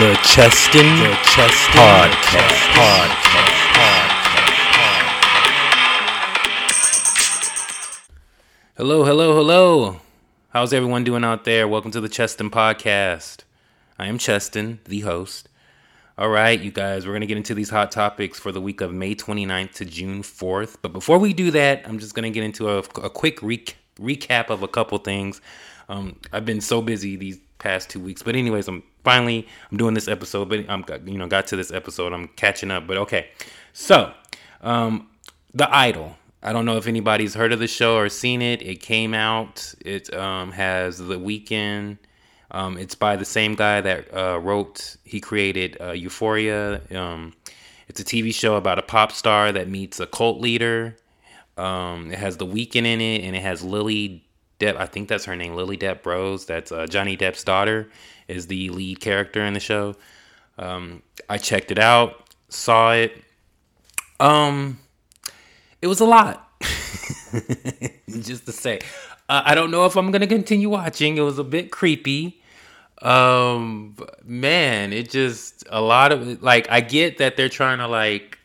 The Cheston, the Cheston Podcast. Podcast. Hello, hello, hello. How's everyone doing out there? Welcome to the Cheston Podcast. I am Cheston, the host. All right, you guys, we're going to get into these hot topics for the week of May 29th to June 4th. But before we do that, I'm just going to get into a, a quick re- recap of a couple things. Um, I've been so busy these past two weeks. But anyways, I'm finally I'm doing this episode, but I'm you know got to this episode. I'm catching up. But okay, so um, the Idol. I don't know if anybody's heard of the show or seen it. It came out. It um, has the Weeknd. Um, it's by the same guy that uh, wrote. He created uh, Euphoria. Um, it's a TV show about a pop star that meets a cult leader. Um, it has the Weeknd in it, and it has Lily Depp. I think that's her name, Lily Depp Rose. That's uh, Johnny Depp's daughter. Is the lead character in the show. Um, I checked it out, saw it. Um, it was a lot. Just to say, uh, I don't know if I'm gonna continue watching. It was a bit creepy. Um, man, it just a lot of like I get that they're trying to like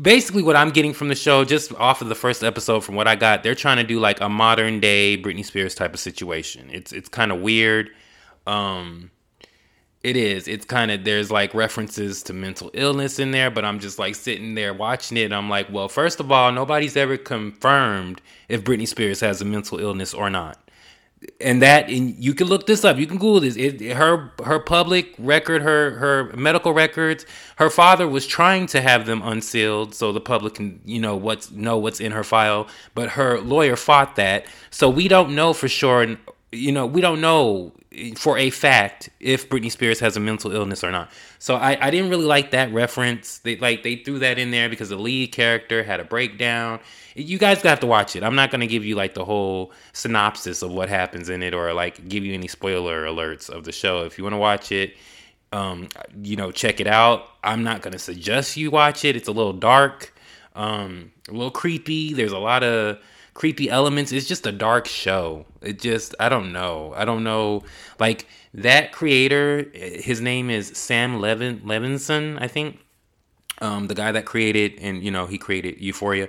basically what I'm getting from the show, just off of the first episode, from what I got, they're trying to do like a modern day Britney Spears type of situation. It's it's kind of weird. Um, it is. It's kind of there's like references to mental illness in there, but I'm just like sitting there watching it. I'm like, well, first of all, nobody's ever confirmed if Britney Spears has a mental illness or not and that and you can look this up you can google this it, her her public record her her medical records her father was trying to have them unsealed so the public can you know what's know what's in her file but her lawyer fought that so we don't know for sure you know we don't know for a fact if Britney Spears has a mental illness or not. So I, I didn't really like that reference. They like they threw that in there because the lead character had a breakdown. You guys got to watch it. I'm not gonna give you like the whole synopsis of what happens in it or like give you any spoiler alerts of the show. If you want to watch it, um, you know, check it out. I'm not gonna suggest you watch it. It's a little dark, um, a little creepy. There's a lot of creepy elements. It's just a dark show. It just I don't know. I don't know. Like that creator, his name is Sam Levin Levinson, I think. Um, the guy that created and you know he created Euphoria.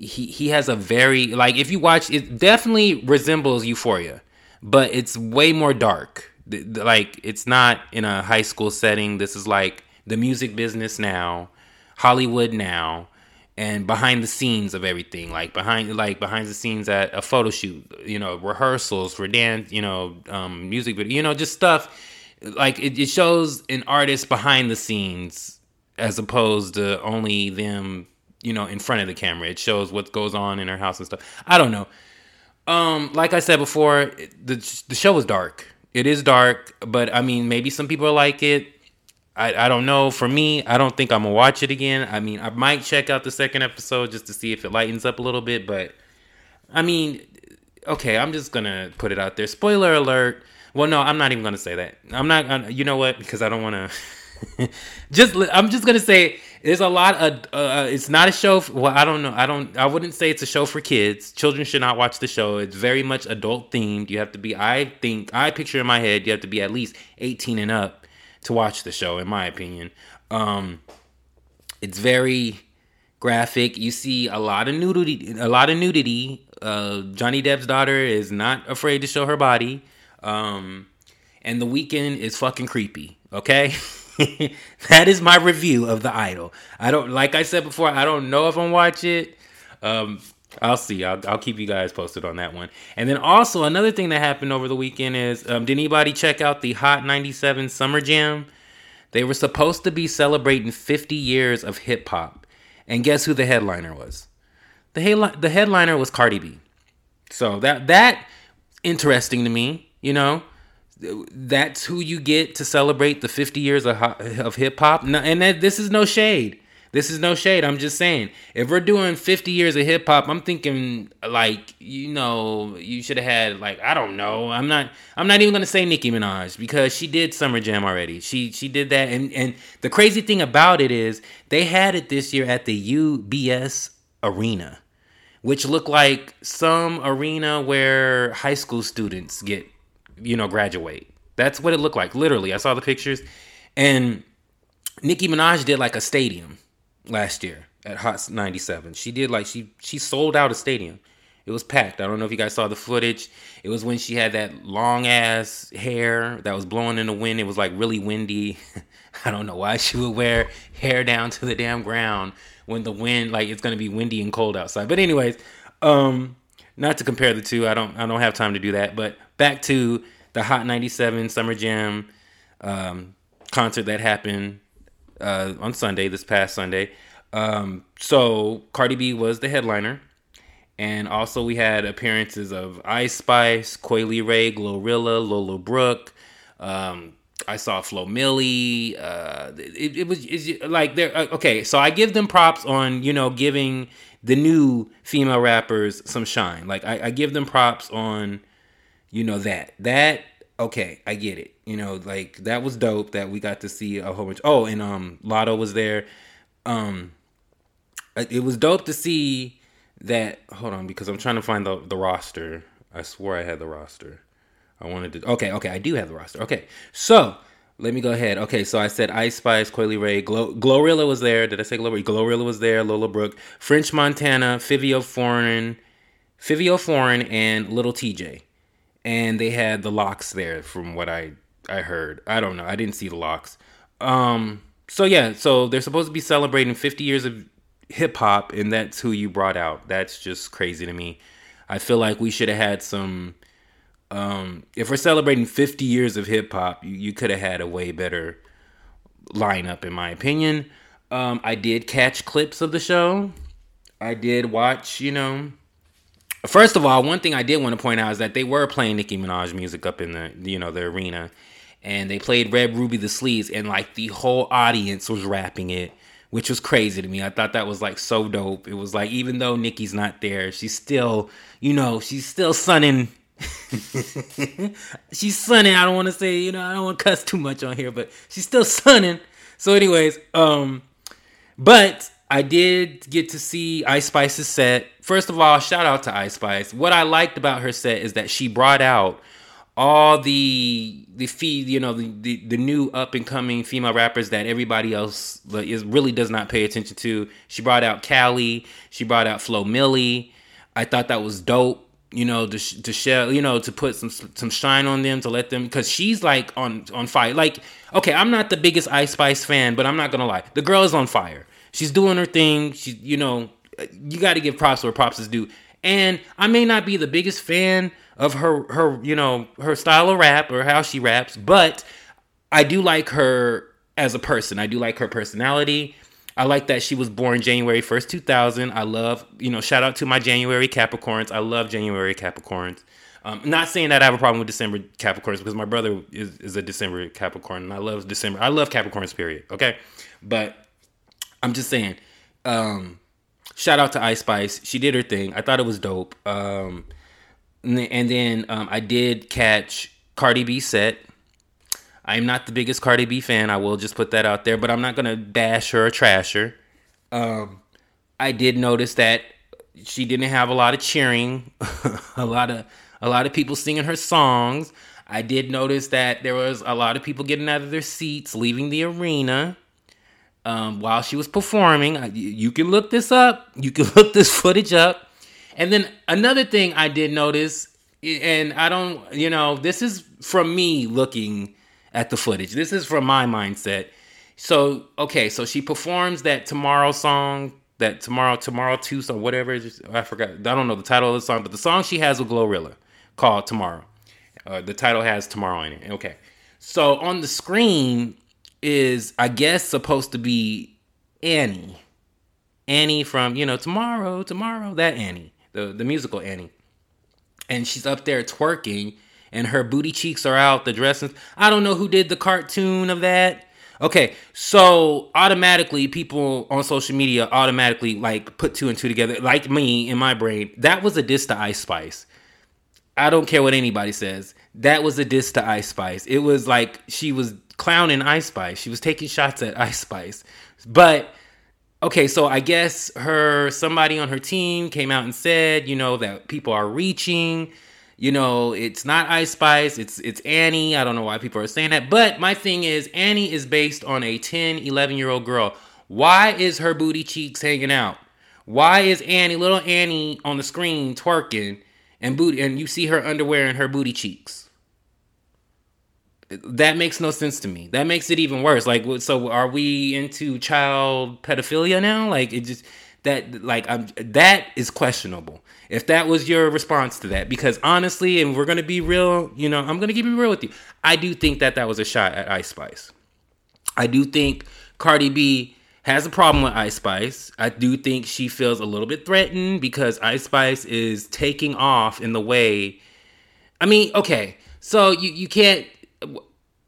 He he has a very like if you watch it definitely resembles Euphoria, but it's way more dark. Like it's not in a high school setting. This is like the music business now, Hollywood now and behind the scenes of everything like behind like behind the scenes at a photo shoot you know rehearsals for dance you know um, music video you know just stuff like it, it shows an artist behind the scenes as opposed to only them you know in front of the camera it shows what goes on in her house and stuff i don't know um like i said before the the show is dark it is dark but i mean maybe some people like it I, I don't know. For me, I don't think I'm gonna watch it again. I mean, I might check out the second episode just to see if it lightens up a little bit. But I mean, okay, I'm just gonna put it out there. Spoiler alert. Well, no, I'm not even gonna say that. I'm not. You know what? Because I don't want to. just I'm just gonna say there's a lot of. Uh, it's not a show. For, well, I don't know. I don't. I wouldn't say it's a show for kids. Children should not watch the show. It's very much adult themed. You have to be. I think. I picture in my head. You have to be at least 18 and up to watch the show, in my opinion. Um, it's very graphic. You see a lot of nudity. A lot of nudity. Uh, Johnny Depp's daughter is not afraid to show her body. Um, and the Weeknd is fucking creepy. Okay. that is my review of the idol. I don't like I said before. I don't know if I'm watch it. Um, I'll see. I'll, I'll keep you guys posted on that one. And then also another thing that happened over the weekend is um, did anybody check out the Hot 97 Summer Jam? They were supposed to be celebrating 50 years of hip hop. And guess who the headliner was? The, headli- the headliner was Cardi B. So that that interesting to me, you know. That's who you get to celebrate the 50 years of, of hip hop. And that, this is no shade. This is no shade. I'm just saying, if we're doing 50 years of hip hop, I'm thinking like, you know, you should have had like, I don't know. I'm not I'm not even gonna say Nicki Minaj because she did Summer Jam already. She she did that and, and the crazy thing about it is they had it this year at the UBS arena, which looked like some arena where high school students get, you know, graduate. That's what it looked like. Literally, I saw the pictures, and Nicki Minaj did like a stadium last year at Hot 97. She did like she she sold out a stadium. It was packed. I don't know if you guys saw the footage. It was when she had that long ass hair that was blowing in the wind. It was like really windy. I don't know why she would wear hair down to the damn ground when the wind like it's gonna be windy and cold outside. But anyways, um, not to compare the two. I don't I don't have time to do that. But back to the Hot 97 Summer Jam um, concert that happened uh, on Sunday, this past Sunday. Um, so Cardi B was the headliner. And also we had appearances of Ice Spice, Coi Leray, Glorilla, Lola Brooke. Um, I saw Flo Milli. Uh, it, it, was like there. Uh, okay, so I give them props on you know giving the new female rappers some shine. Like I, I give them props on you know that. That okay i get it. You know like that was dope that we got to see a whole bunch. Oh and um Latto was there. Um it was dope to see that hold on because i'm trying to find the the roster. I swore i had the roster. I wanted to okay okay i do have the roster. Okay so let me go ahead. Okay, so I said Ice Spice, Coi Leray, Glo- Glorilla was there. Did I say Glorilla? Glorilla was there. Lola Brooke, French Montana, Fivio Foreign, Fivio Foreign, and Little Tjay and they had the Lox there from what I I heard. I don't know. I didn't see the Lox. Um so yeah, so they're supposed to be celebrating 50 years of hip hop and that's who you brought out. That's just crazy to me. I feel like we should have had some um if we're celebrating 50 years of hip hop, you, you could have had a way better lineup in my opinion. Um I did catch clips of the show. I did watch, you know, First of all, one thing I did want to point out is that they were playing Nicki Minaj music up in the you know the arena, and they played Red Ruby Da Sleeze, and like the whole audience was rapping it, which was crazy to me. I thought that was like so dope. It was like even though Nicki's not there, she's still you know she's still sunning. she's sunning. I don't want to say you know I don't want to cuss too much on here, but she's still sunning. So, anyways, um, but I did get to see Ice Spice's set. First of all, shout out to Ice Spice. What I liked about her set is that she brought out all the the feed, you know, the, the, the new up and coming female rappers that everybody else is really does not pay attention to. She brought out Cali. She brought out Flo Milli. I thought that was dope. You know, to to share, you know, to put some some shine on them, to let them, because she's like on on fire. Like, okay, I'm not the biggest Ice Spice fan, but I'm not gonna lie, the girl is on fire she's doing her thing. She, you know, you got to give props where props is due. And I may not be the biggest fan of her, her, you know, her style of rap or how she raps, but I do like her as a person. I do like her personality. I like that she was born January 1st, 2000. I love, you know, shout out to my January Capricorns. I love January Capricorns. Um, not saying that I have a problem with December Capricorns because my brother is, is a December Capricorn and I love December. I love Capricorns, period. Okay. But I'm just saying. Um, shout out to Ice Spice. She did her thing. I thought it was dope. Um, and then um, I did catch Cardi B set. I'm not the biggest Cardi B fan. I will just put that out there, but I'm not gonna bash her or trash her. Um, I did notice that she didn't have a lot of cheering, a lot of a lot of people singing her songs. I did notice that there was a lot of people getting out of their seats, leaving the arena um, while she was performing. You can look this up. You can look this footage up. And then another thing I did notice, and I don't, you know, this is from me looking at the footage. This is from my mindset. So, okay, so she performs that Tomorrow song, that Tomorrow, Tomorrow 2 song, whatever. I forgot. I don't know the title of the song, but the song she has with Glorilla called Tomorrow. Uh, the title has Tomorrow in it. Okay. So on the screen, is I guess supposed to be Annie. Annie from, you know, tomorrow, tomorrow, that Annie, the, the musical Annie. And she's up there twerking and her booty cheeks are out, the dresses. I don't know who did the cartoon of that. Okay, so automatically people on social media automatically like put two and two together, like me in my brain. That was a diss to Ice Spice. I don't care what anybody says. That was a diss to Ice Spice. It was like she was clowning Ice Spice. She was taking shots at Ice Spice. But okay, so I guess her somebody on her team came out and said, you know, that people are reaching. You know, it's not Ice Spice, it's it's Annie. I don't know why people are saying that, but my thing is Annie is based on a 10, 11 year old girl. Why is her booty cheeks hanging out? Why is Annie, little Annie, on the screen twerking and booty, and you see her underwear and her booty cheeks? That makes no sense to me. That makes it even worse. Like, so are we into child pedophilia now? Like, it just that like I'm that is questionable. If that was your response to that, because honestly, and we're gonna be real, you know, I'm gonna keep it real with you. I do think that that was a shot at Ice Spice. I do think Cardi B has a problem with Ice Spice. I do think she feels a little bit threatened because Ice Spice is taking off in the way. I mean, okay, so you you can't.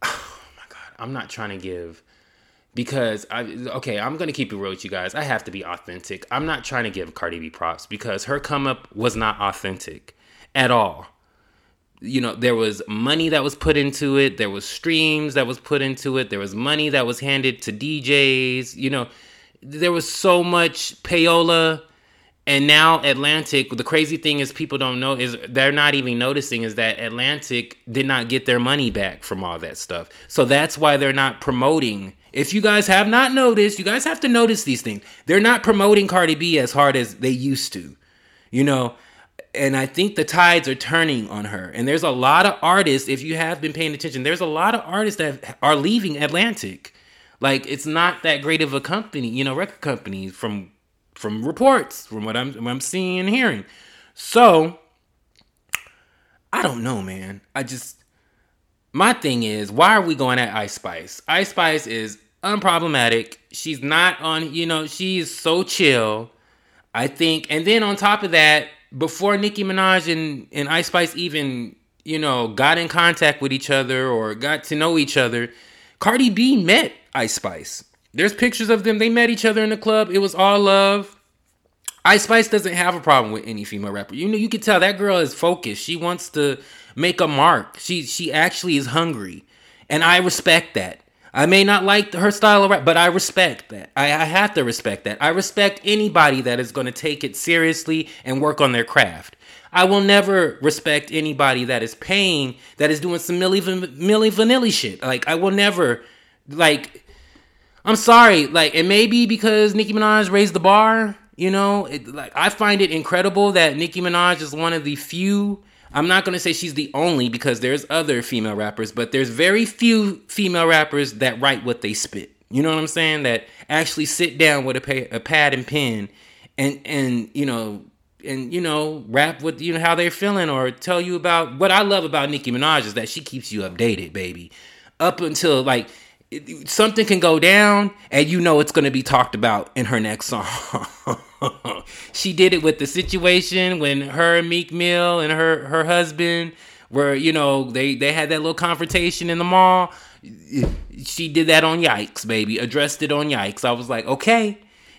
Oh my god, I'm not trying to give because I okay, I'm gonna keep it real with you guys. I have to be authentic. I'm not trying to give Cardi B props because her come up was not authentic at all. You know, there was money that was put into it, there was streams that was put into it, there was money that was handed to DJs, you know, there was so much payola and now Atlantic, the crazy thing is people don't know is they're not even noticing is that Atlantic did not get their money back from all that stuff. So that's why they're not promoting if you guys have not noticed, you guys have to notice these things. They're not promoting Cardi B as hard as they used to, you know. And I think the tides are turning on her. And there's a lot of artists, if you have been paying attention, there's a lot of artists that are leaving Atlantic. Like it's not that great of a company, you know, record company from from reports, from what I'm what I'm seeing and hearing. So I don't know, man. I just my thing is, why are we going at Ice Spice? Ice Spice is unproblematic. She's not on, you know, she's so chill. I think, and then on top of that, before Nicki Minaj and, and Ice Spice even, you know, got in contact with each other or got to know each other, Cardi B met Ice Spice. There's pictures of them. They met each other in the club. It was all love. Ice Spice doesn't have a problem with any female rapper. You know, you can tell that girl is focused. She wants to make a mark. She she actually is hungry, and I respect that. I may not like her style of rap, but I respect that. I, I have to respect that. I respect anybody that is going to take it seriously and work on their craft. I will never respect anybody that is paying, that is doing some Milli, Milli Vanilli shit. Like, I will never, like, I'm sorry. Like, it may be because Nicki Minaj raised the bar, you know? It, like, I find it incredible that Nicki Minaj is one of the few I'm not going to say she's the only because there's other female rappers, but there's very few female rappers that write what they spit. You know what I'm saying? That actually sit down with a, pay, a pad and pen and and you know and you know rap with you know how they're feeling or tell you about what I love about Nicki Minaj is that she keeps you updated, baby. Up until like something can go down and you know it's going to be talked about in her next song. she did it with the situation when her and Meek Mill and her her husband were, you know, they they had that little confrontation in the mall. She did that on Yikes, baby. Addressed it on Yikes. I was like, okay.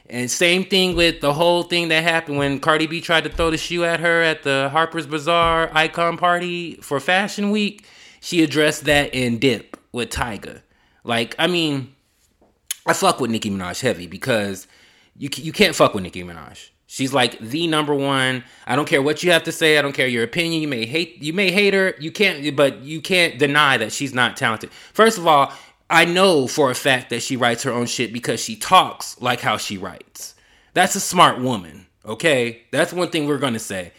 And same thing with the whole thing that happened when Cardi B tried to throw the shoe at her at the Harper's Bazaar icon party for Fashion Week. She addressed that in Dip with Tyga. Like, I mean, I fuck with Nicki Minaj heavy because you you can't fuck with Nicki Minaj. She's like the number one. I don't care what you have to say. I don't care your opinion. You may hate you may hate her. You can't but you can't deny that she's not talented. First of all, I know for a fact that she writes her own shit because she talks like how she writes. That's a smart woman. Okay? That's one thing we're to say.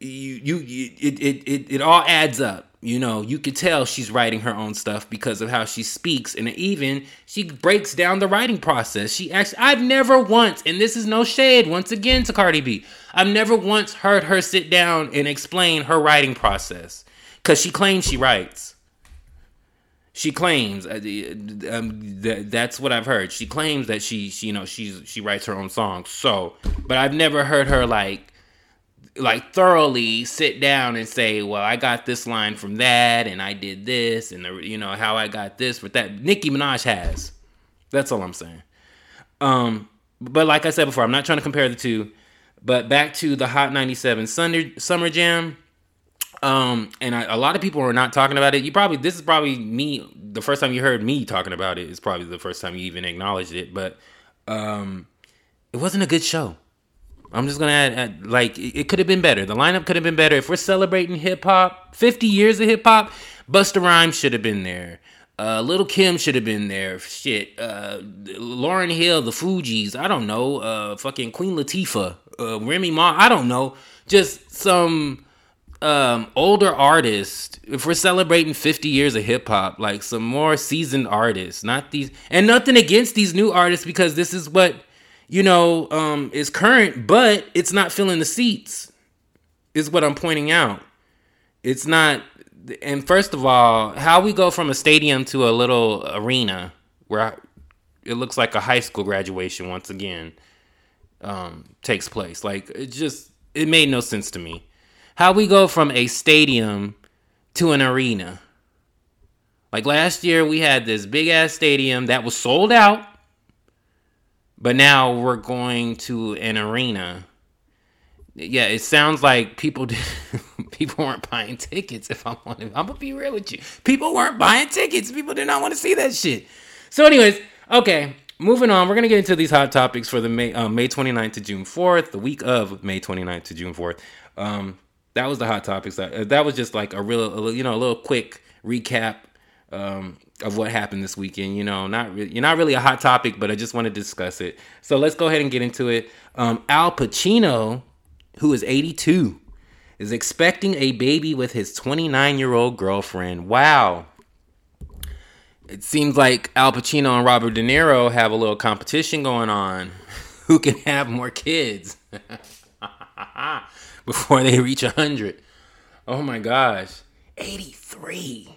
You you, you it, it it it all adds up. You know, you could tell she's writing her own stuff because of how she speaks, and even she breaks down the writing process. She actually, I've never once, and this is no shade once again to Cardi B, I've never once heard her sit down and explain her writing process because she claims she writes. She claims uh, um, that's what I've heard. She claims that she, she, you know, she's she writes her own songs. So, but I've never heard her like like thoroughly sit down and say, well, I got this line from that, and I did this, and the, you know how I got this with that. Nicki Minaj has. That's all I'm saying. Um, but like I said before, I'm not trying to compare the two. But back to the Hot 97 Summer Summer Jam. Um, and I, a lot of people are not talking about it. You probably this is probably me. The first time you heard me talking about it is probably the first time you even acknowledged it. But um, it wasn't a good show. I'm just gonna add, add like it, could have been better. The lineup could have been better. If we're celebrating hip hop, 50 years of hip hop, Busta Rhymes should have been there. Uh, Little Kim should have been there. Shit. Uh, Lauryn Hill, the Fugees. I don't know. Uh, fucking Queen Latifah. Uh, Remy Ma. I don't know. Just some um, older artists. If we're celebrating 50 years of hip hop, like some more seasoned artists, not these. And nothing against these new artists because this is what you know um, is current, but it's not filling the seats. Is what I'm pointing out. It's not and first of all, how we go from a stadium to a little arena where it looks like a high school graduation once again um, takes place. Like it just it made no sense to me. How we go from a stadium to an arena. Like last year, we had this big ass stadium that was sold out, but now we're going to an arena yeah, it sounds like people did, people weren't buying tickets. If I'm I'm gonna be real with you, people weren't buying tickets. People did not want to see that shit. So, anyways, okay, moving on. We're gonna get into these hot topics for the May um, May 29th to June 4th, the week of May 29th to June 4th. Um, that was the hot topics. That that was just like a real, you know, a little quick recap um, of what happened this weekend. You know, not really, you're not really a hot topic, but I just want to discuss it. So let's go ahead and get into it. Um, Al Pacino who is 82, is expecting a baby with his 29 year old girlfriend. Wow. It seems like Al Pacino and Robert De Niro have a little competition going on. Who can have more kids before they reach 100? Oh my gosh. 83.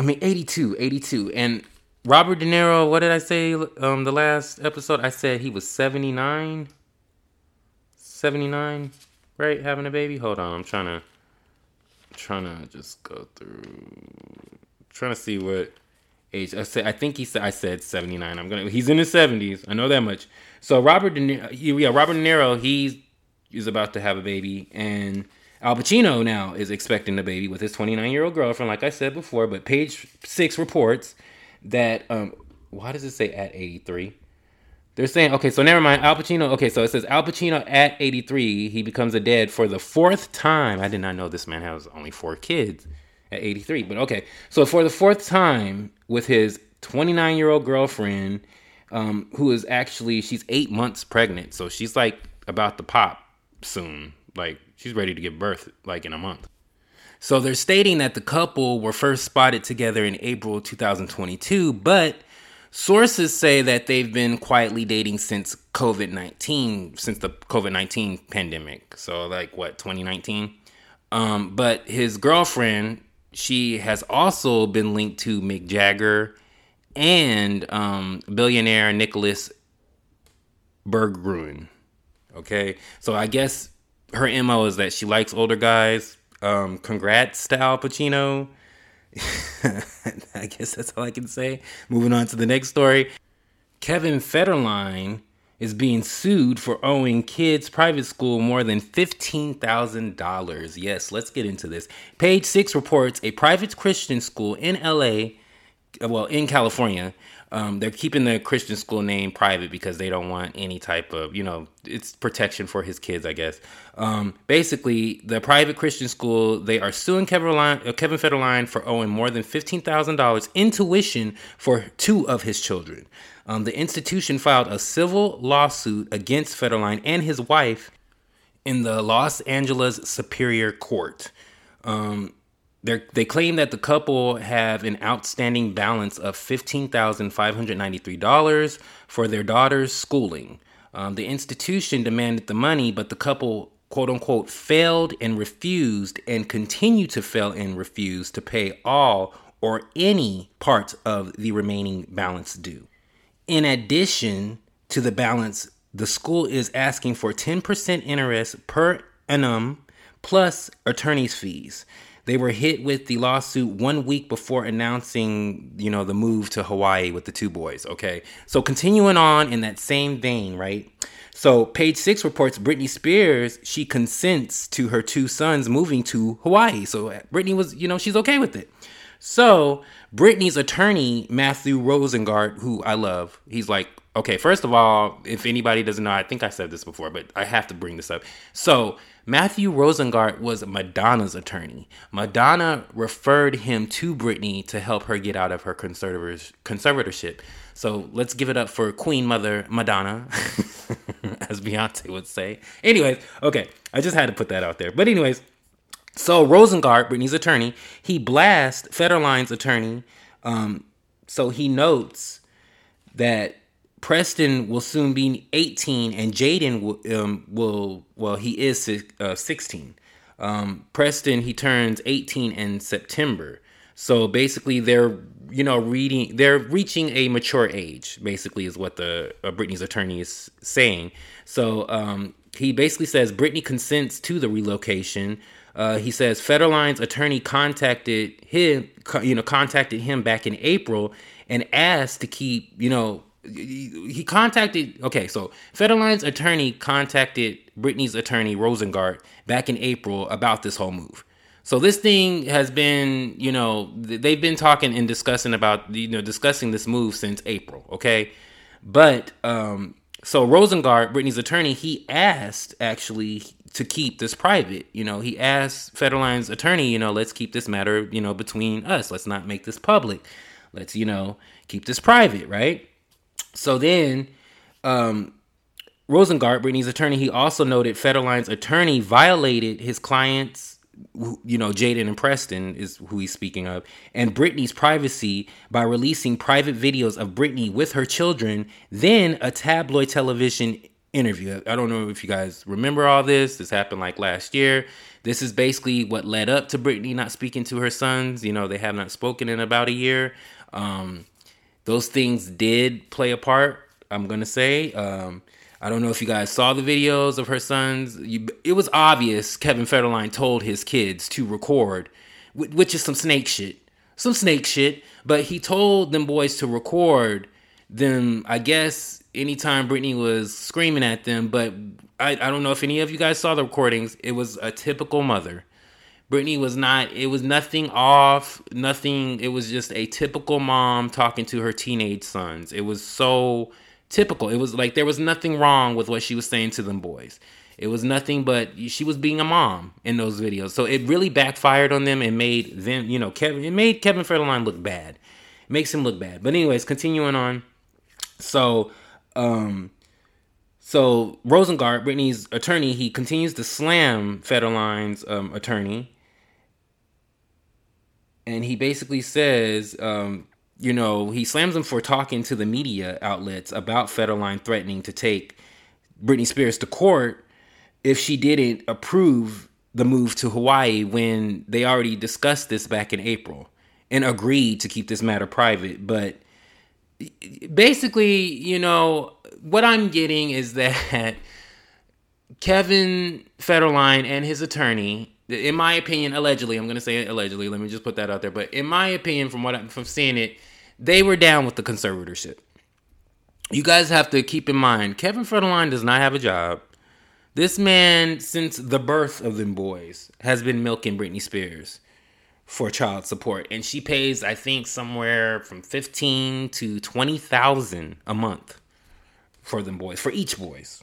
I mean, 82, 82. And Robert De Niro, what did I say um, the last episode? I said he was 79. 79, right? Having a baby? Hold on, I'm trying to trying to just go through trying to see what age I said I think he said I said 79. I'm going to he's in his 70s. I know that much. So Robert De Niro, yeah, Robert De Niro, he's is about to have a baby and Al Pacino now is expecting a baby with his 29 year old girlfriend, like I said before. But page six reports that um, why does it say at 83? They're saying, okay, so never mind. Al Pacino, okay, so it says Al Pacino at 83, he becomes a dad for the fourth time. I did not know this man has only four kids at 83, but okay. So for the fourth time with his 29 year old girlfriend, um, who is actually, she's eight months pregnant. So she's like about to pop soon. Like she's ready to give birth like in a month. So they're stating that the couple were first spotted together in April 2022, but Sources say that they've been quietly dating since COVID 19, since the COVID 19 pandemic. So, like, what, 2019? Um, but his girlfriend, she has also been linked to Mick Jagger and um, billionaire Nicholas Berggruen. Okay. So, I guess her MO is that she likes older guys. Um, congrats to Al Pacino. I guess that's all I can say. Moving on to the next story. Kevin Federline is being sued for owing kids private school more than $15,000. Yes, let's get into this. Page 6 reports a private Christian school in LA, well, in California, um, they're keeping the Christian school name private because they don't want any type of, you know, it's protection for his kids, I guess. Um, basically, the private Christian school, they are suing Kevin, uh, Kevin Federline for owing more than $15,000 in tuition for two of his children. Um, the institution filed a civil lawsuit against Federline and his wife in the Los Angeles Superior Court. Um, they they claim that the couple have an outstanding balance of $15,593 for their daughter's schooling. Um, the institution demanded the money, but the couple, quote unquote, failed and refused and continue to fail and refuse to pay all or any part of the remaining balance due. In addition to the balance, the school is asking for 10% interest per annum plus attorney's fees. They were hit with the lawsuit one week before announcing, you know, the move to Hawaii with the two boys. Okay. So continuing on in that same vein, right? So page six reports Britney Spears, she consents to her two sons moving to Hawaii. So Britney was, you know, she's okay with it. So Britney's attorney, Matthew Rosengart, who I love, he's like okay, first of all, if anybody doesn't know, I think I said this before, but I have to bring this up. So Matthew Rosengart was Madonna's attorney. Madonna referred him to Britney to help her get out of her conservatorship. So let's give it up for Queen Mother Madonna, as Beyonce would say. Anyways, okay, I just had to put that out there. But anyways, so Rosengart, Britney's attorney, he blasts Federline's attorney. Um, so he notes that Preston will soon be 18 and Jayden will, um, will well, he is uh, 16. Um, Preston, he turns 18 in September. So basically, they're you know reading, they're reaching a mature age. Basically, is what the uh, Britney's attorney is saying. So um, he basically says Britney consents to the relocation. Uh, he says Federline's attorney contacted him, you know, contacted him back in April and asked to keep, you know, he contacted. Okay, so Federline's attorney contacted Britney's attorney Rosengart back in April about this whole move. So this thing has been, you know, they've been talking and discussing about, you know, discussing this move since April. Okay, but um, so Rosengart, Britney's attorney, he asked actually to keep this private. You know, he asked Federline's attorney, you know, let's keep this matter, you know, between us. Let's not make this public. Let's, you know, keep this private, right? So then, um, Rosengart, Britney's attorney, he also noted Federline's attorney violated his client's, you know, Jayden and Preston is who he's speaking of, and Britney's privacy by releasing private videos of Britney with her children, then a tabloid television interview. I don't know if you guys remember all this. This happened like last year. This is basically what led up to Britney not speaking to her sons. You know, they have not spoken in about a year. Um, those things did play a part. I'm gonna say. Um, I don't know if you guys saw the videos of her sons. You, it was obvious Kevin Federline told his kids to record, which is some snake shit. Some snake shit. But he told them boys to record them, I guess, anytime Britney was screaming at them. But I, I don't know if any of you guys saw the recordings. It was a typical mother. Britney was not, it was nothing off, nothing, it was just a typical mom talking to her teenage sons. It was so typical. It was like there was nothing wrong with what she was saying to them boys. It was nothing but she was being a mom in those videos. So it really backfired on them and made them, you know, Kevin, it made Kevin Federline look bad. It makes him look bad. But anyways, continuing on. So, um, so Rosengart, Britney's attorney, he continues to slam Federline's um, attorney and he basically says, um, you know, he slams him for talking to the media outlets about Federline threatening to take Britney Spears to court if she didn't approve the move to Hawaii when they already discussed this back in April and agreed to keep this matter private. But basically, you know, what I'm getting is that Kevin Federline and his attorney in my opinion, allegedly, I'm gonna say allegedly. Let me just put that out there. But in my opinion, from what I'm from seeing it, they were down with the conservatorship. You guys have to keep in mind, Kevin Federline does not have a job. This man, since the birth of them boys, has been milking Britney Spears for child support, and she pays, I think, somewhere from fifteen to twenty thousand a month for them boys, for each boys.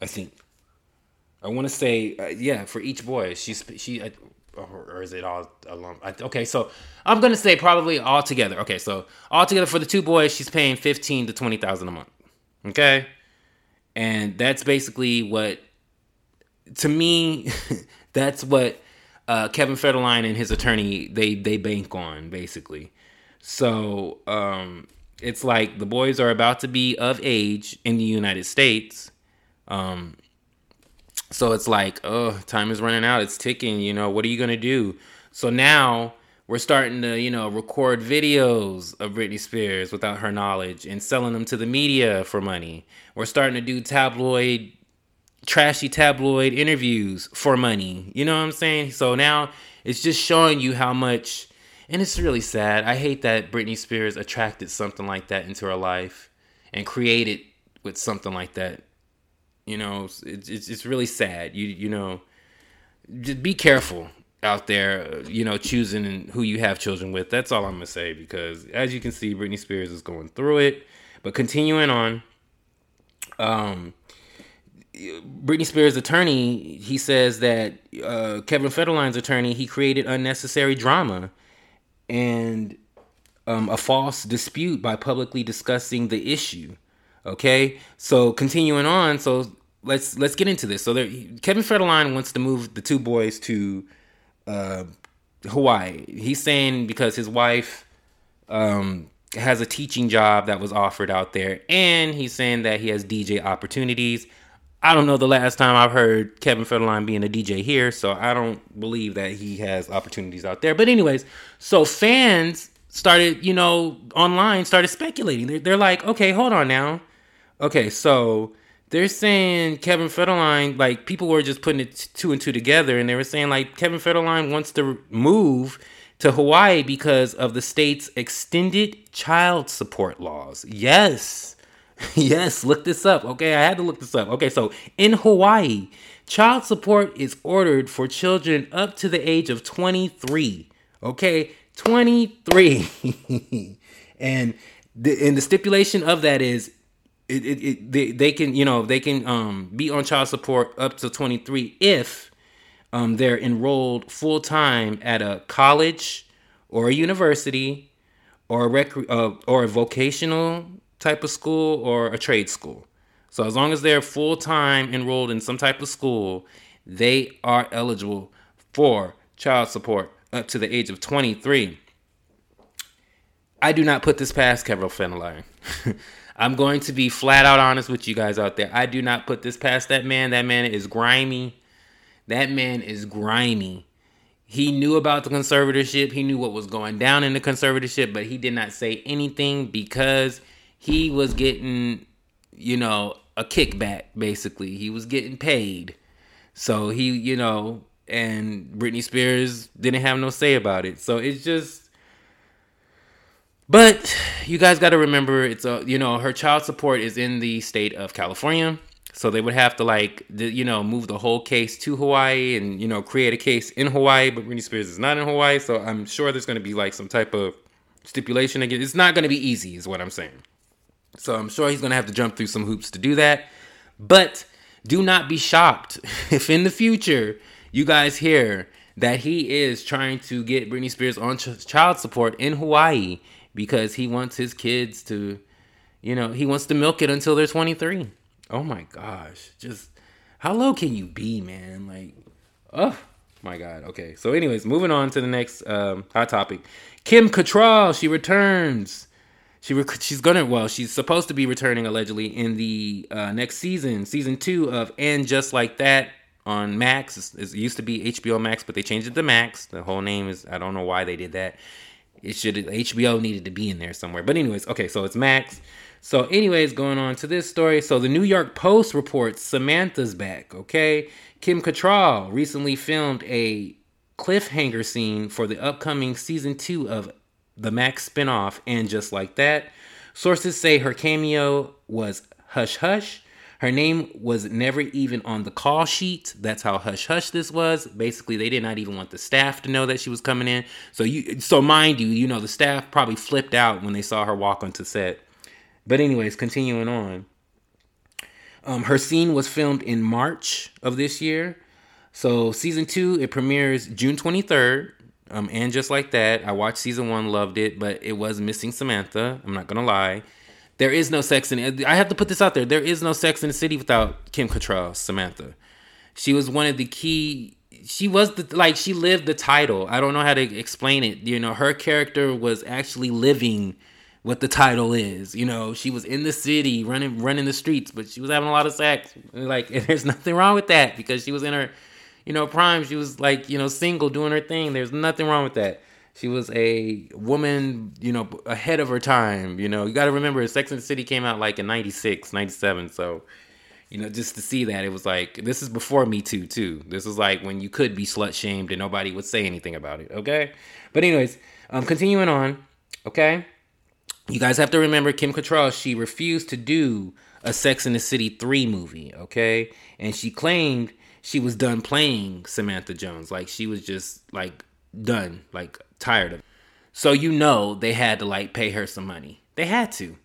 I think I want to say, uh, yeah, for each boy, she's she, uh, or, is it all alone? okay, so I'm gonna say probably all together. Okay, so all together for the two boys, she's paying fifteen to twenty thousand a month. Okay, and that's basically what, to me, that's what uh, Kevin Federline and his attorney they they bank on basically. So um, it's like the boys are about to be of age in the United States. Um, so it's like, oh, time is running out. It's ticking. You know, what are you going to do? So now we're starting to, you know, record videos of Britney Spears without her knowledge and selling them to the media for money. We're starting to do tabloid, trashy tabloid interviews for money. You know what I'm saying? So now it's just showing you how much, and it's really sad. I hate that Britney Spears attracted something like that into her life and created with something like that you know, it's, it's, it's really sad. You you know, just be careful out there. You know, choosing who you have children with. That's all I'm gonna say because as you can see, Britney Spears is going through it. But continuing on, Um, Britney Spears' attorney, he says that uh, Kevin Federline's attorney, he created unnecessary drama and um, a false dispute by publicly discussing the issue. Okay, so continuing on, so let's let's get into this. So there, Kevin Federline wants to move the two boys to uh, Hawaii. He's saying because his wife um, has a teaching job that was offered out there, and he's saying that he has DJ opportunities. I don't know the last time I've heard Kevin Federline being a DJ here, so I don't believe that he has opportunities out there. But anyways, so fans started, you know, online started speculating. They're, they're like, okay, hold on now. Okay, so they're saying Kevin Federline, like people were just putting it two and two together, and they were saying like Kevin Federline wants to move to Hawaii because of the state's extended child support laws. Yes. yes, look this up. Okay, I had to look this up. Okay, so in Hawaii, child support is ordered for children up to the age of 23. Okay, 23. and the and the stipulation of that is it, it, it they, they can, you know, they can um be on child support up to 23 if um they're enrolled full time at a college or a university or a rec- uh, or a vocational type of school or a trade school. So as long as they're full time enrolled in some type of school, they are eligible for child support up to the age of 23. I do not put this past Kevin Federline. I'm going to be flat out honest with you guys out there. I do not put this past that man. That man is grimy. That man is grimy. He knew about the conservatorship. He knew what was going down in the conservatorship, but he did not say anything because he was getting, you know, a kickback basically. He was getting paid. So he, you know, and Britney Spears didn't have no say about it. So it's just but you guys got to remember it's a you know her child support is in the state of California. So they would have to like you know move the whole case to Hawaii and you know create a case in Hawaii, but Britney Spears is not in Hawaii, so I'm sure there's going to be like some type of stipulation again. It's not going to be easy, is what I'm saying. So I'm sure he's going to have to jump through some hoops to do that. But do not be shocked if in the future you guys hear that he is trying to get Britney Spears on ch- child support in Hawaii because he wants his kids to, you know, he wants to milk it until they're 23. Oh my gosh. Just how low can you be, man? Like, oh my God. Okay. So, anyways, moving on to the next um, hot topic. Kim Cattrall, she returns she rec- she's gonna well she's supposed to be returning allegedly in the uh, next season season two of and just like that on max it used to be hbo max but they changed it to max the whole name is i don't know why they did that it should hbo needed to be in there somewhere but anyways okay so it's max so anyways going on to this story so the new york post reports samantha's back okay kim cattrall recently filmed a cliffhanger scene for the upcoming season two of the Max spinoff, and just like that. Sources say her cameo was Hush Hush. Her name was never even on the call sheet. That's how hush hush this was. Basically, they did not even want the staff to know that she was coming in. So you, so mind you, you know the staff probably flipped out when they saw her walk onto set. But anyways, continuing on. Um, her scene was filmed in March of this year. So season two it premieres June twenty third. Um, and just like that, I watched season one, loved it, but it was missing Samantha. I'm not gonna lie. There is no Sex in. I have to put this out there. There is no Sex in the City without Kim Cattrall, Samantha. She was one of the key. She was the like she lived the title. I don't know how to explain it. You know, her character was actually living what the title is. You know, she was in the city, running running the streets, but she was having a lot of sex. Like, there's nothing wrong with that because she was in her you know, Prime, she was like, you know, single doing her thing. There's nothing wrong with that. She was a woman, you know, ahead of her time. You know, you got to remember, Sex and the City came out like in 96, 97. So, you know, just to see that, it was like, this is before Me Too, too. This was like when you could be slut shamed and nobody would say anything about it, okay? But, anyways, um, continuing on, okay? You guys have to remember Kim Cattrall, she refused to do a Sex in the City 3 movie, okay? And she claimed she was done playing Samantha Jones. Like she was just like done, like tired of it. So you know they had to like pay her some money. They had to.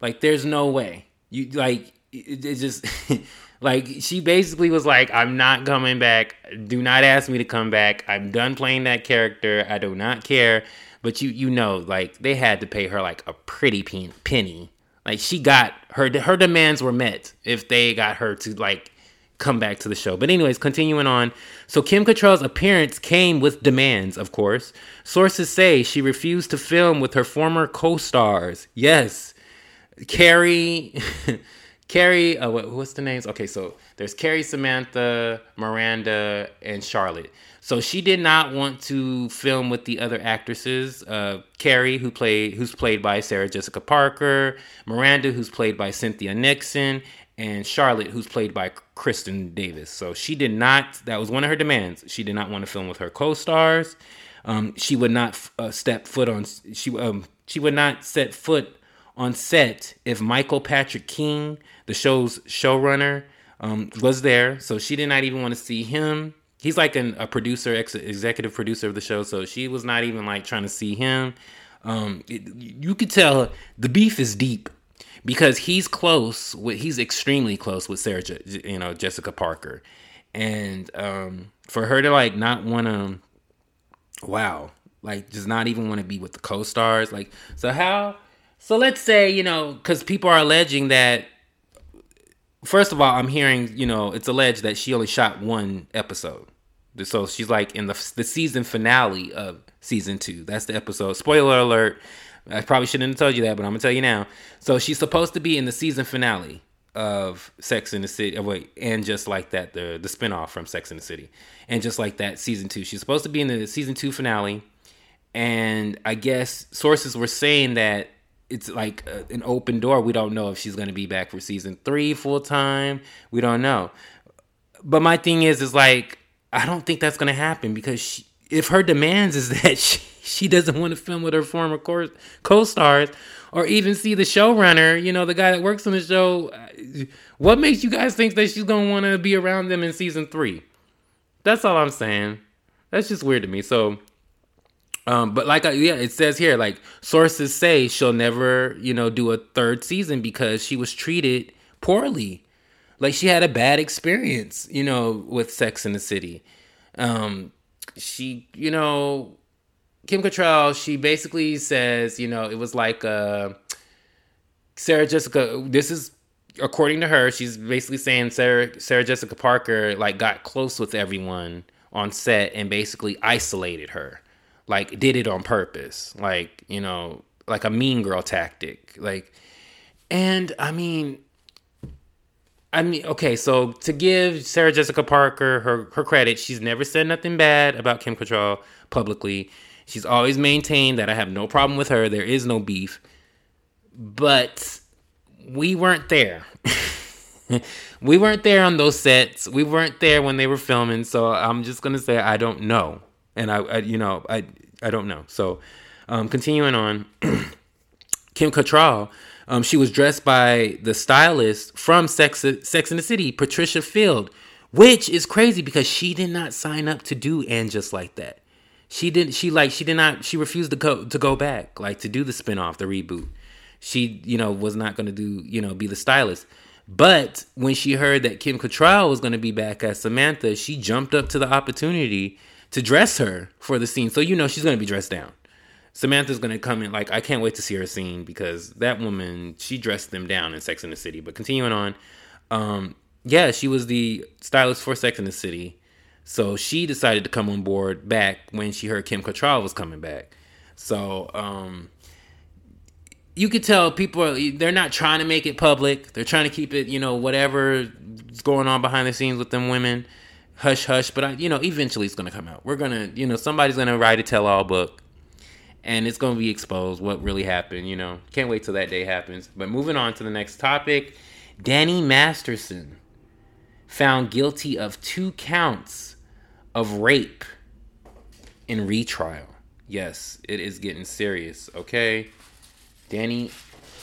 Like there's no way. You like it, it just like she basically was like, "I'm not coming back. Do not ask me to come back. I'm done playing that character. I do not care." But you you know, like they had to pay her like a pretty penny. Like she got her her demands were met if they got her to like come back to the show. But anyways, continuing on. So Kim Cattrall's appearance came with demands, of course. Sources say she refused to film with her former co-stars. Yes. Carrie Carrie, uh, what, what's the names? Okay, so there's Carrie, Samantha, Miranda, and Charlotte. So she did not want to film with the other actresses. Uh, Carrie, who played, who's played by Sarah Jessica Parker, Miranda, who's played by Cynthia Nixon, and Charlotte, who's played by Kristin Davis. So she did not. That was one of her demands. She did not want to film with her co-stars. Um, she would not uh, step foot on. She um, she would not set foot on set if Michael Patrick King, the show's showrunner, um, was there. So she did not even want to see him. He's like an, a producer, ex- executive producer of the show. So she was not even like trying to see him. Um, it, you could tell the beef is deep because he's close with he's extremely close with Sarah, you know, Jessica Parker, and um, for her to like not want to, wow, like just not even want to be with the co-stars, like so how, so let's say you know because people are alleging that. First of all, I'm hearing you know it's alleged that she only shot one episode. So she's like in the the season finale of season two. That's the episode. Spoiler alert I probably shouldn't have told you that, but I'm gonna tell you now. So she's supposed to be in the season finale of Sex in the City. Oh, wait, and just like that, the the spinoff from Sex in the City, and just like that, season two. She's supposed to be in the season two finale, and I guess sources were saying that it's like a, an open door. We don't know if she's gonna be back for season three full time. We don't know. But my thing is, is like I don't think that's gonna happen because she, if her demands is that she she doesn't want to film with her former co stars or even see the showrunner, you know, the guy that works on the show. What makes you guys think that she's going to want to be around them in season three? That's all I'm saying. That's just weird to me. So, um, but like, I, yeah, it says here, like sources say she'll never, you know, do a third season because she was treated poorly. Like she had a bad experience, you know, with Sex in the City. Um, she, you know, Kim Cattrall, she basically says, you know, it was like uh, Sarah Jessica. This is according to her. She's basically saying Sarah Sarah Jessica Parker like got close with everyone on set and basically isolated her, like did it on purpose, like you know, like a mean girl tactic, like. And I mean, I mean, okay, so to give Sarah Jessica Parker her her credit, she's never said nothing bad about Kim Cattrall publicly. She's always maintained that I have no problem with her. There is no beef. But we weren't there. we weren't there on those sets. We weren't there when they were filming. So I'm just gonna say I don't know, and I, I you know, I I don't know. So um, continuing on, Kim Cattrall. Um, she was dressed by the stylist from Sex Sex in the City, Patricia Field, which is crazy because she did not sign up to do and just like that she didn't she like she did not she refused to go to go back like to do the spinoff the reboot. She you know was not going to do you know be the stylist. But when she heard that kim Cattrall was going to be back as samantha she jumped up to the opportunity to dress her for the scene. So you know she's going to be dressed down. Samantha's going to come in like i can't wait to see her scene because that woman she dressed them down in sex in the city. But continuing on um yeah she was the stylist for sex in the city so she decided to come on board back when she heard Kim Cattrall was coming back. So um, you could tell people are, they're not trying to make it public. They're trying to keep it, you know, whatever's going on behind the scenes with them women, hush hush. But I, you know, eventually it's gonna come out. We're gonna, you know, somebody's gonna write a tell-all book, and it's gonna be exposed what really happened. You know, can't wait till that day happens. But moving on to the next topic, Danny Masterson found guilty of two counts of rape in retrial. Yes, it is getting serious, okay? Danny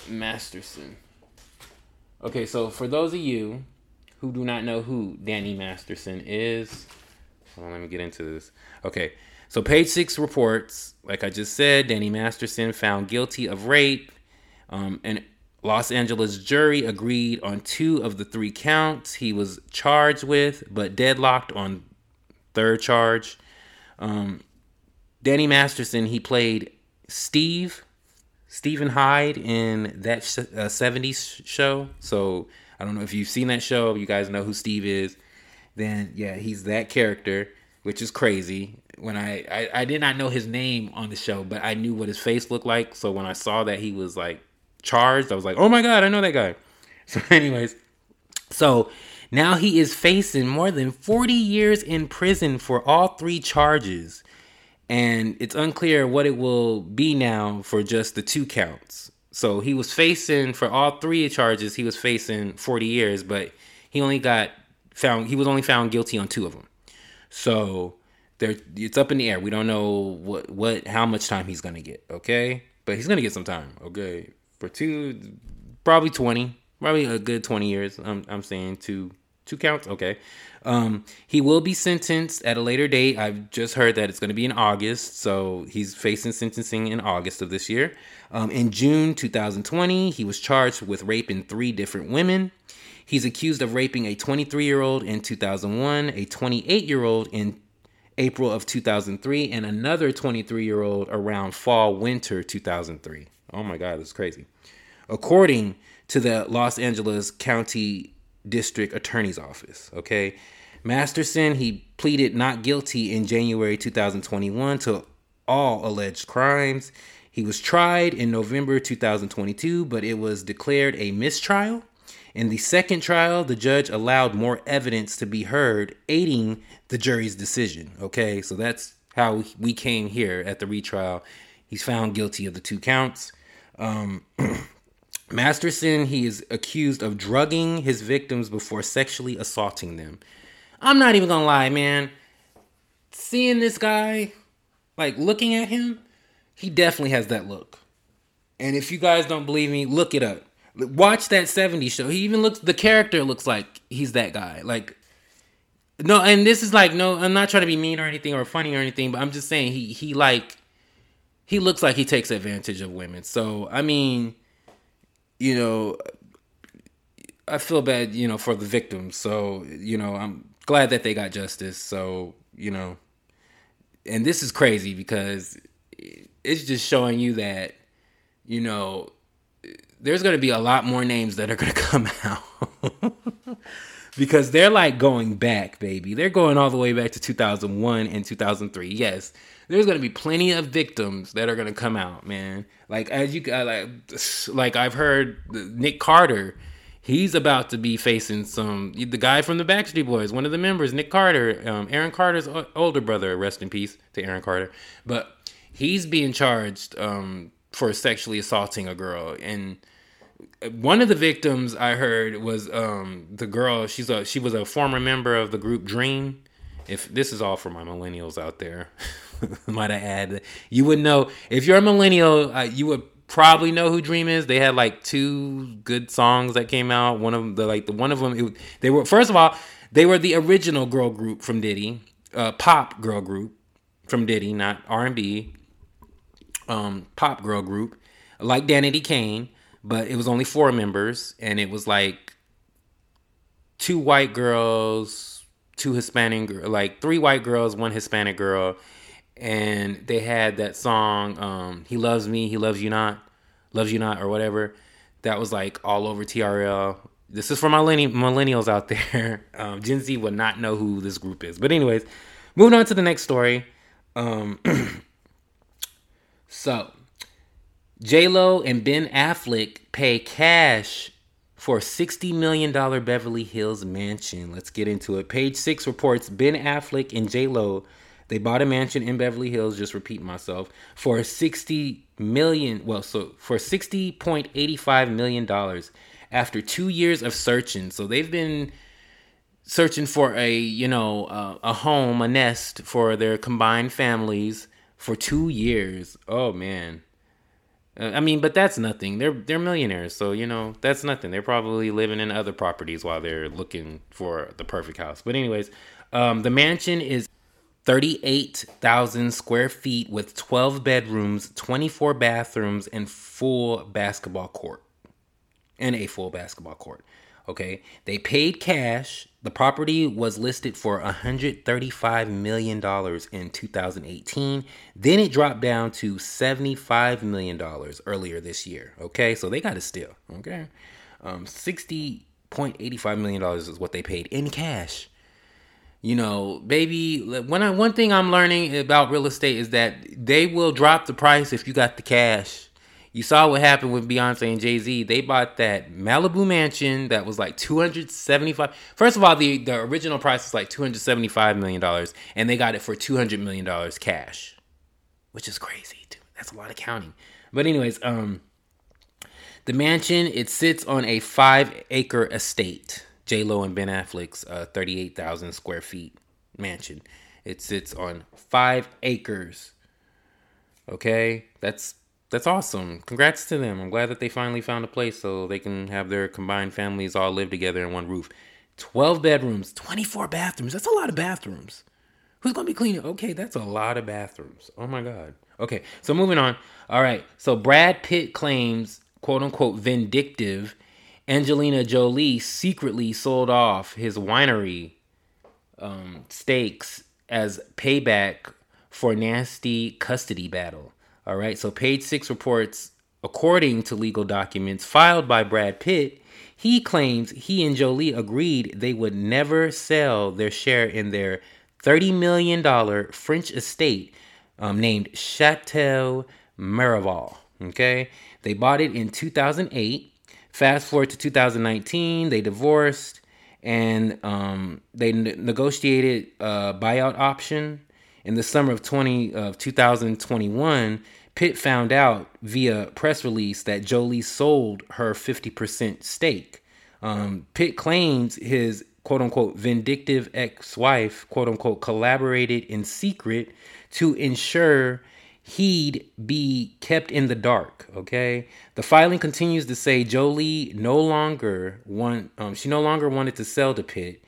Masterson. Okay, so for those of you who do not know who Danny Masterson is, well, let me get into this. Okay, so page six reports, like I just said, Danny Masterson found guilty of rape. Um, and Los Angeles jury agreed on two of the three counts he was charged with, but deadlocked on third charge. Um, Danny Masterson, he played Steve, Steven Hyde in that uh, 70s show. So I don't know if you've seen that show, you guys know who Steve is. Then, yeah, he's that character, which is crazy. When I, I, I did not know his name on the show, but I knew what his face looked like. So when I saw that he was like charged, I was like, oh my God, I know that guy. So, anyways, so now he is facing more than 40 years in prison for all three charges. And it's unclear what it will be now for just the two counts. So he was facing, for all three charges, he was facing 40 years, but he only got found, he was only found guilty on two of them. So there, it's up in the air. We don't know what, what, how much time he's going to get. Okay. But he's going to get some time. Okay for two, probably twenty, probably a good twenty years. I'm I'm saying two two counts. Okay. Um, he will be sentenced at a later date. I've just heard that it's going to be in August, so he's facing sentencing in August of this year. Um, in June 2020, he was charged with raping three different women. He's accused of raping a 23 year old in 2001, a 28 year old in April of 2003, and another 23 year old around fall winter 2003. Oh my God, that's crazy. According to the Los Angeles County District Attorney's Office, okay? Masterson, he pleaded not guilty in January 2021 to all alleged crimes. He was tried in November 2022, but it was declared a mistrial. In the second trial, the judge allowed more evidence to be heard, aiding the jury's decision. Okay, so that's how we came here at the retrial. He's found guilty of the two counts. Um, Masterson, he is accused of drugging his victims before sexually assaulting them. I'm not even gonna lie, man. Seeing this guy, like looking at him, he definitely has that look. And if you guys don't believe me, look it up. Watch that 70s show. He even looks, the character looks like he's that guy. Like, no, and this is like, no, I'm not trying to be mean or anything or funny or anything, but I'm just saying he, he like, he looks like he takes advantage of women. So I mean, you know, I feel bad, you know, for the victims. So you know, I'm glad that they got justice. So you know, and this is crazy because it's just showing you that you know there's going to be a lot more names that are going to come out. Because they're like going back, baby. They're going all the way back to 2001 and 2003. Yes, there's gonna be plenty of victims that are gonna come out, man. Like as you uh, like, like I've heard Nick Carter, he's about to be facing some. The guy from the Backstreet Boys, one of the members, Nick Carter, um, Aaron Carter's older brother. Rest in peace to Aaron Carter. But he's being charged um, for sexually assaulting a girl and one of the victims I heard was um, the girl. She's a she was a former member of the group Dream. If this is all for my millennials out there, might I add, you would know if you're a millennial, uh, you would probably know who Dream is. They had like two good songs that came out. One of them, the like the one of them, it, they were first of all they were the original girl group from Diddy, uh, pop girl group from Diddy, not R and B. Um, pop girl group like Danity Kane but it was only four members, and it was like two white girls, two Hispanic, like three white girls, one Hispanic girl, and they had that song, um, "He Loves Me, He Loves You Not," "Loves You Not" or whatever. That was like all over TRL. This is for my millennials out there. Um, Gen Z would not know who this group is, but anyways, moving on to the next story. Um, so J Lo and Ben Affleck pay cash for $60 million Beverly Hills mansion. Let's get into it. Page six reports Ben Affleck and J Lo they bought a mansion in Beverly Hills, just repeat myself, for 60 million, well, so for 60.85 million dollars after 2 years of searching. So they've been searching for a, you know, uh, a home, a nest for their combined families for 2 years. Oh man. Uh, I mean, but that's nothing. They're they're millionaires, so you know that's nothing. They're probably living in other properties while they're looking for the perfect house. But anyways, um, the mansion is thirty eight thousand square feet with twelve bedrooms, twenty four bathrooms, and full basketball court. and a full basketball court. Okay, they paid cash. The property was listed for 135 million dollars in 2018. Then it dropped down to 75 million dollars earlier this year. Okay, so they got to steal. Okay, um, 60.85 million dollars is what they paid in cash. You know, baby, when I, one thing I'm learning about real estate is that they will drop the price if you got the cash. You saw what happened with Beyonce and Jay Z. They bought that Malibu mansion that was like 275. First of all, the, the original price was like 275 million dollars, and they got it for 200 million dollars cash, which is crazy. Dude. That's a lot of counting. But anyways, um, the mansion it sits on a five acre estate. J Lo and Ben Affleck's uh, 38,000 square feet mansion. It sits on five acres. Okay, that's that's awesome. Congrats to them. I'm glad that they finally found a place so they can have their combined families all live together in one roof. 12 bedrooms, 24 bathrooms. That's a lot of bathrooms. Who's going to be cleaning? Okay, that's a lot of bathrooms. Oh my God. Okay, so moving on. All right, so Brad Pitt claims, quote unquote, vindictive. Angelina Jolie secretly sold off his winery um, stakes as payback for nasty custody battle. All right, so page six reports, according to legal documents filed by Brad Pitt, he claims he and Jolie agreed they would never sell their share in their $30 million French estate um, named Chateau Miraval. Okay, they bought it in 2008. Fast forward to 2019, they divorced and um, they ne- negotiated a buyout option in the summer of 20 of 2021, Pitt found out via press release that Jolie sold her 50% stake. Um, Pitt claims his quote unquote vindictive ex wife, quote unquote, collaborated in secret to ensure he'd be kept in the dark. Okay. The filing continues to say Jolie no longer want, um, she no longer wanted to sell to Pitt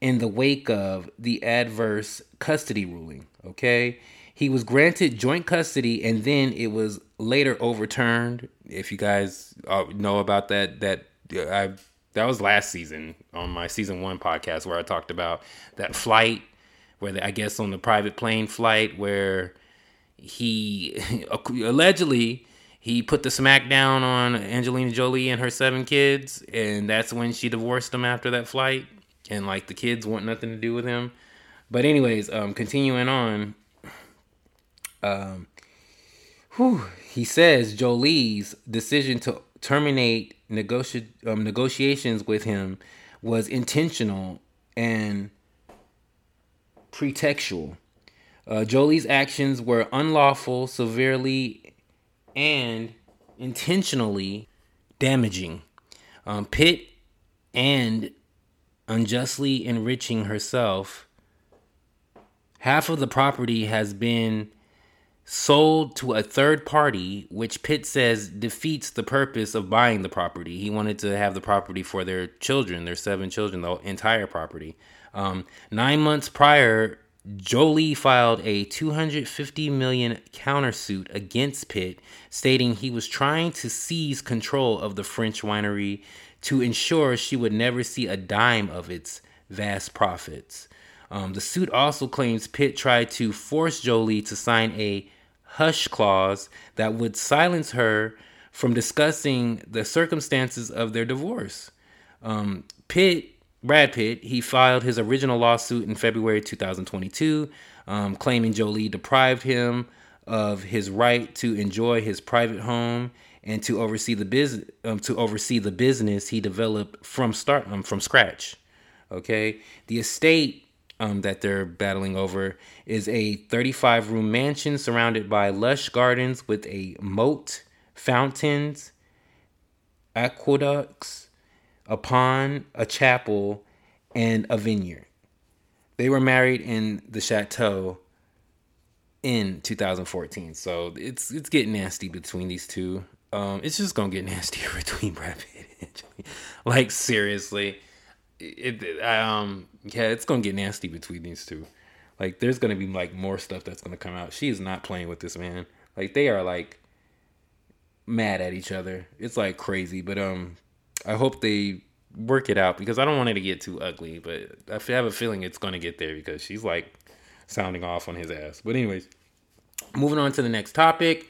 in the wake of the adverse custody ruling. Okay. He was granted joint custody and then it was later overturned. If you guys uh, know about that, that I that was last season on my season one podcast where I talked about that flight where the, I guess on the private plane flight where he allegedly he put the smack down on Angelina Jolie and her seven kids, and that's when she divorced him after that flight and like the kids want nothing to do with him. But anyways, um, continuing on, um, whew, he says Jolie's decision to terminate negoti- um, negotiations with him was intentional and pretextual. Uh, Jolie's actions were unlawful, severely, and intentionally damaging. Um, Pitt and unjustly enriching herself, half of the property has been sold to a third party, which Pitt says defeats the purpose of buying the property. He wanted to have the property for their children, their seven children, the entire property. Um, nine months prior, Jolie filed a 250 million countersuit against Pitt, stating he was trying to seize control of the French winery to ensure she would never see a dime of its vast profits. Um, the suit also claims Pitt tried to force Jolie to sign a hush clause that would silence her from discussing the circumstances of their divorce. Um, Pitt, Brad Pitt, he filed his original lawsuit in February 2022, um, claiming Jolie deprived him of his right to enjoy his private home and to oversee the business um, to oversee the business he developed from start um, from scratch. Okay, the estate um, that they're battling over is a 35 room mansion surrounded by lush gardens with a moat, fountains, aqueducts, a pond, a chapel, and a vineyard. They were married in the chateau in 2014. So it's it's getting nasty between these two. Um, it's just gonna get nastier between Brad Pitt and Angelina. Like seriously, it, it, um yeah, it's gonna get nasty between these two. Like there's gonna be like more stuff that's gonna come out. She is not playing with this man. Like they are like mad at each other. It's like crazy. But um I hope they work it out because I don't want it to get too ugly. But I have a feeling it's to get there because she's like sounding off on his ass. But anyways, moving on to the next topic.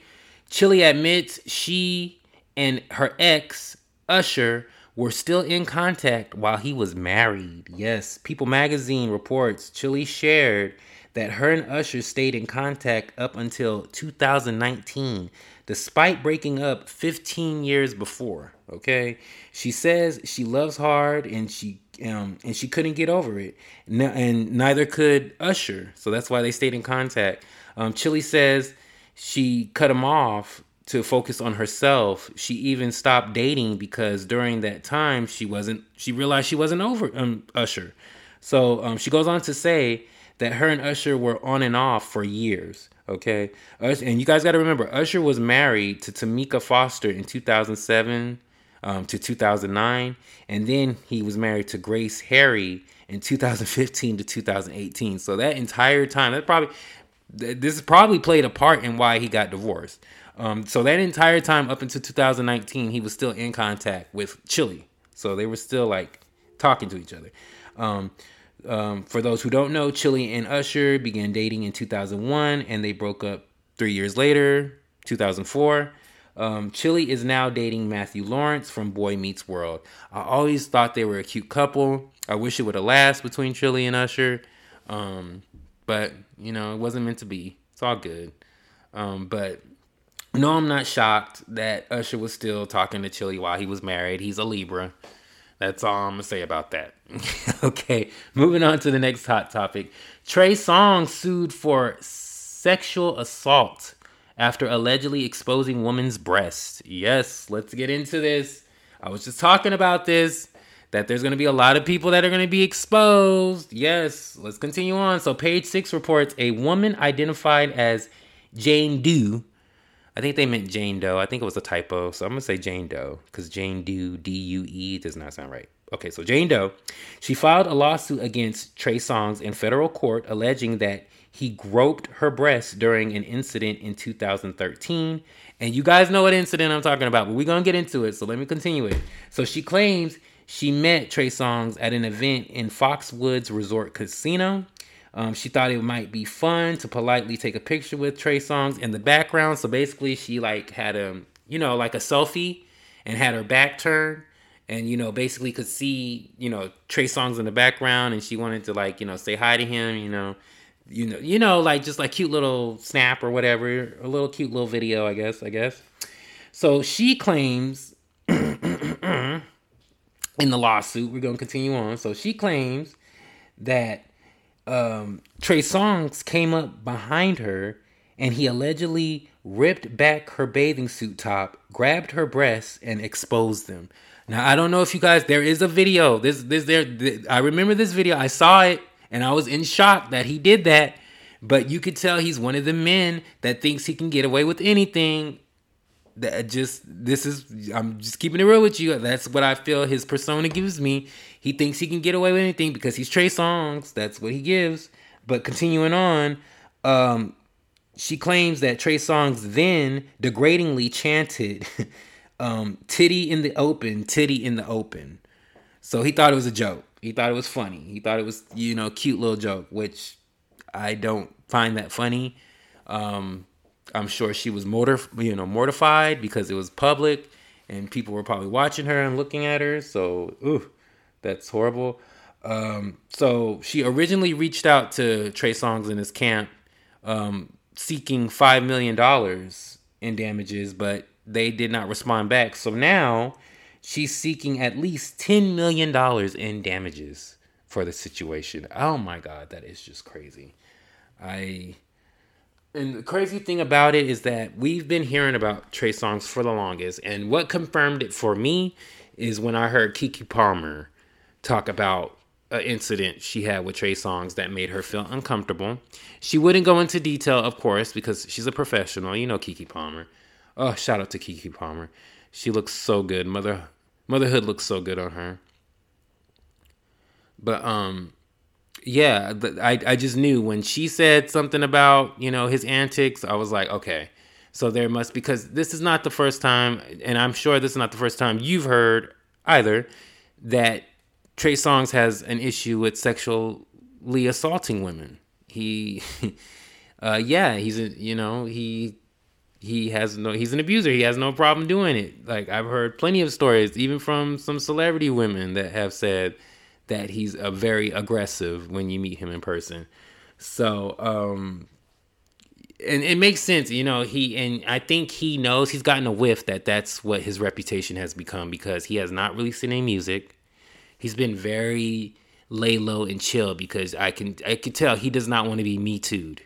Chilli admits she and her ex Usher were still in contact while he was married. Yes, People magazine reports Chilli shared that her and Usher stayed in contact up until 2019, despite breaking up 15 years before. Okay, she says she loves hard and she um, and she couldn't get over it, and neither could Usher. So that's why they stayed in contact. Um, Chilli says she cut him off to focus on herself. She even stopped dating because during that time she wasn't. She realized she wasn't over um, Usher. So um, she goes on to say that her and Usher were on and off for years. Okay, and you guys got to remember, Usher was married to Tameka Foster in 2007 um, to 2009, and then he was married to Grace Harry in 2015 to 2018. So that entire time, that probably this probably played a part in why he got divorced. Um, so that entire time up until 2019, he was still in contact with Chilli. So they were still like talking to each other. Um, um, for those who don't know, Chilli and Usher began dating in 2001 and they broke up three years later, 2004. Um, Chilli is now dating Matthew Lawrence from Boy Meets World. I always thought they were a cute couple. I wish it would have lasted between Chilli and Usher. Um, but, you know, it wasn't meant to be. It's all good. Um, but no, I'm not shocked that Usher was still talking to Chilli while he was married. He's a Libra. That's all I'm gonna say about that. okay, moving on to the next hot topic. Trey Songz sued for sexual assault after allegedly exposing woman's breast. Yes, let's get into this. I was just talking about this that there's going to be a lot of people that are going to be exposed. Yes, let's continue on. So, page six reports a woman identified as Jane Doe I think they meant Jane Doe. I think it was a typo. So I'm going to say Jane Doe because Jane Doe, D U E, does not sound right. Okay, so Jane Doe, she filed a lawsuit against Trey Songz in federal court alleging that he groped her breast during an incident in 2013. And you guys know what incident I'm talking about, but we're going to get into it. So let me continue it. So she claims she met Trey Songz at an event in Foxwoods Resort Casino. Um, she thought it might be fun to politely take a picture with Trey Songz in the background. So basically, she like had a you know like a selfie and had her back turned, and you know basically could see you know Trey Songz in the background, and she wanted to like you know say hi to him. You know, you know, you know, like just like cute little snap or whatever, a little cute little video, I guess. I guess. So she claims the lawsuit, we're gonna continue on. So she claims that um, Trey Songz came up behind her and he allegedly ripped back her bathing suit top, grabbed her breasts, and exposed them. Now I don't know if you guys there is a video. This this there I remember this video. I saw it and I was in shock that he did that. But you could tell he's one of the men that thinks he can get away with anything that just this is I'm just keeping it real with you. That's what I feel his persona gives me. He thinks he can get away with anything because he's Trey Songz. That's what he gives. But continuing on, um, she claims that Trey Songz then degradingly chanted, um, "Titty in the open, titty in the open." So he thought it was a joke. He thought it was funny. He thought it was you know cute little joke, which I don't find that funny. Um, I'm sure she was mortar, you know, mortified because it was public and people were probably watching her and looking at her. So, ooh, that's horrible. Um, so she originally reached out to Trey Songz in his camp, um, seeking five million dollars in damages, but they did not respond back. So now she's seeking at least ten million dollars in damages for the situation. Oh my god, that is just crazy. I and the crazy thing about it is that we've been hearing about Trey Songz for the longest, and what confirmed it for me is when I heard Keke Palmer talk about an incident she had with Trey Songz that made her feel uncomfortable. She wouldn't go into detail, of course, because she's a professional. You know Keke Palmer. Oh, shout out to Keke Palmer. She looks so good. Mother motherhood looks so good on her. But um yeah, I I just knew when she said something about you know his antics, I was like, okay, so there must because this is not the first time, and I'm sure this is not the first time you've heard either that Trey Songz has an issue with sexually assaulting women. He, uh, yeah, he's a, you know, he he has no he's an abuser. He has no problem doing it. Like i've heard plenty of stories even from some celebrity women that have said that he's a very aggressive when you meet him in person. So um and it makes sense you know he and i think he knows he's gotten a whiff that that's what his reputation has become because he has not released any music. He's been very lay low and chill because i can i can tell he does not want to be me too'd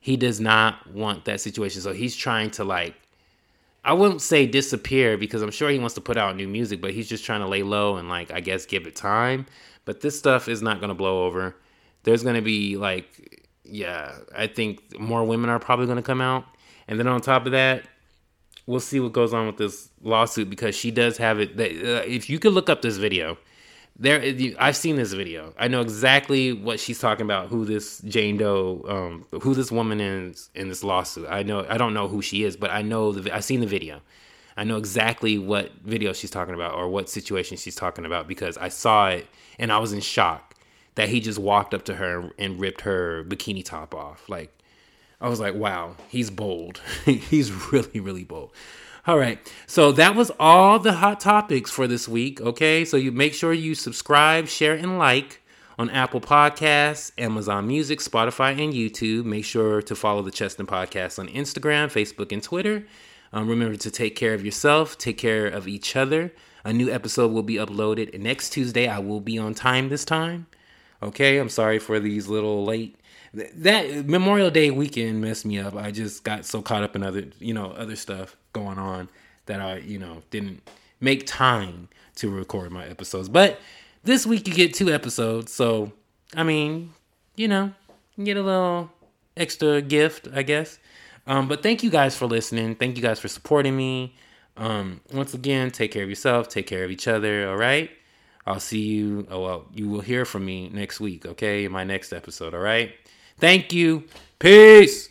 he does not want that situation. So he's trying to like I wouldn't say disappear because I'm sure he wants to put out new music, but he's just trying to lay low and like I guess give it time. But this stuff is not gonna blow over. There's gonna be like yeah, I think more women are probably gonna come out. And then on top of that, we'll see what goes on with this lawsuit because she does have it. Uh, if you could look up this video, there I've seen this video. I know exactly what she's talking about. Who this Jane Doe, um, who this woman is in this lawsuit. I know. I don't know who she is, but I know the. I've seen the video. I know exactly what video she's talking about or what situation she's talking about because I saw it and I was in shock that he just walked up to her and ripped her bikini top off. Like I was like, wow, he's bold. he's really, really bold. All right. So that was all the hot topics for this week. Okay. So you make sure you subscribe, share, and like on Apple Podcasts, Amazon Music, Spotify, and YouTube. Make sure to follow the Cheston Podcast on Instagram, Facebook, and Twitter. Um, remember to take care of yourself, take care of each other. A new episode will be uploaded next Tuesday. I will be on time this time. Okay, I'm sorry for these little late. That Memorial Day weekend messed me up. I just got so caught up in other, you know, other stuff going on that I, you know, didn't make time to record my episodes. But this week you get two episodes, so I mean, you know, you get a little extra gift, I guess. Um, but thank you guys for listening. Thank you guys for supporting me. Um, once again, take care of yourself, take care of each other, all right? I'll see you. Oh, well, you will hear from me next week, okay? In my next episode, all right? Thank you. Peace.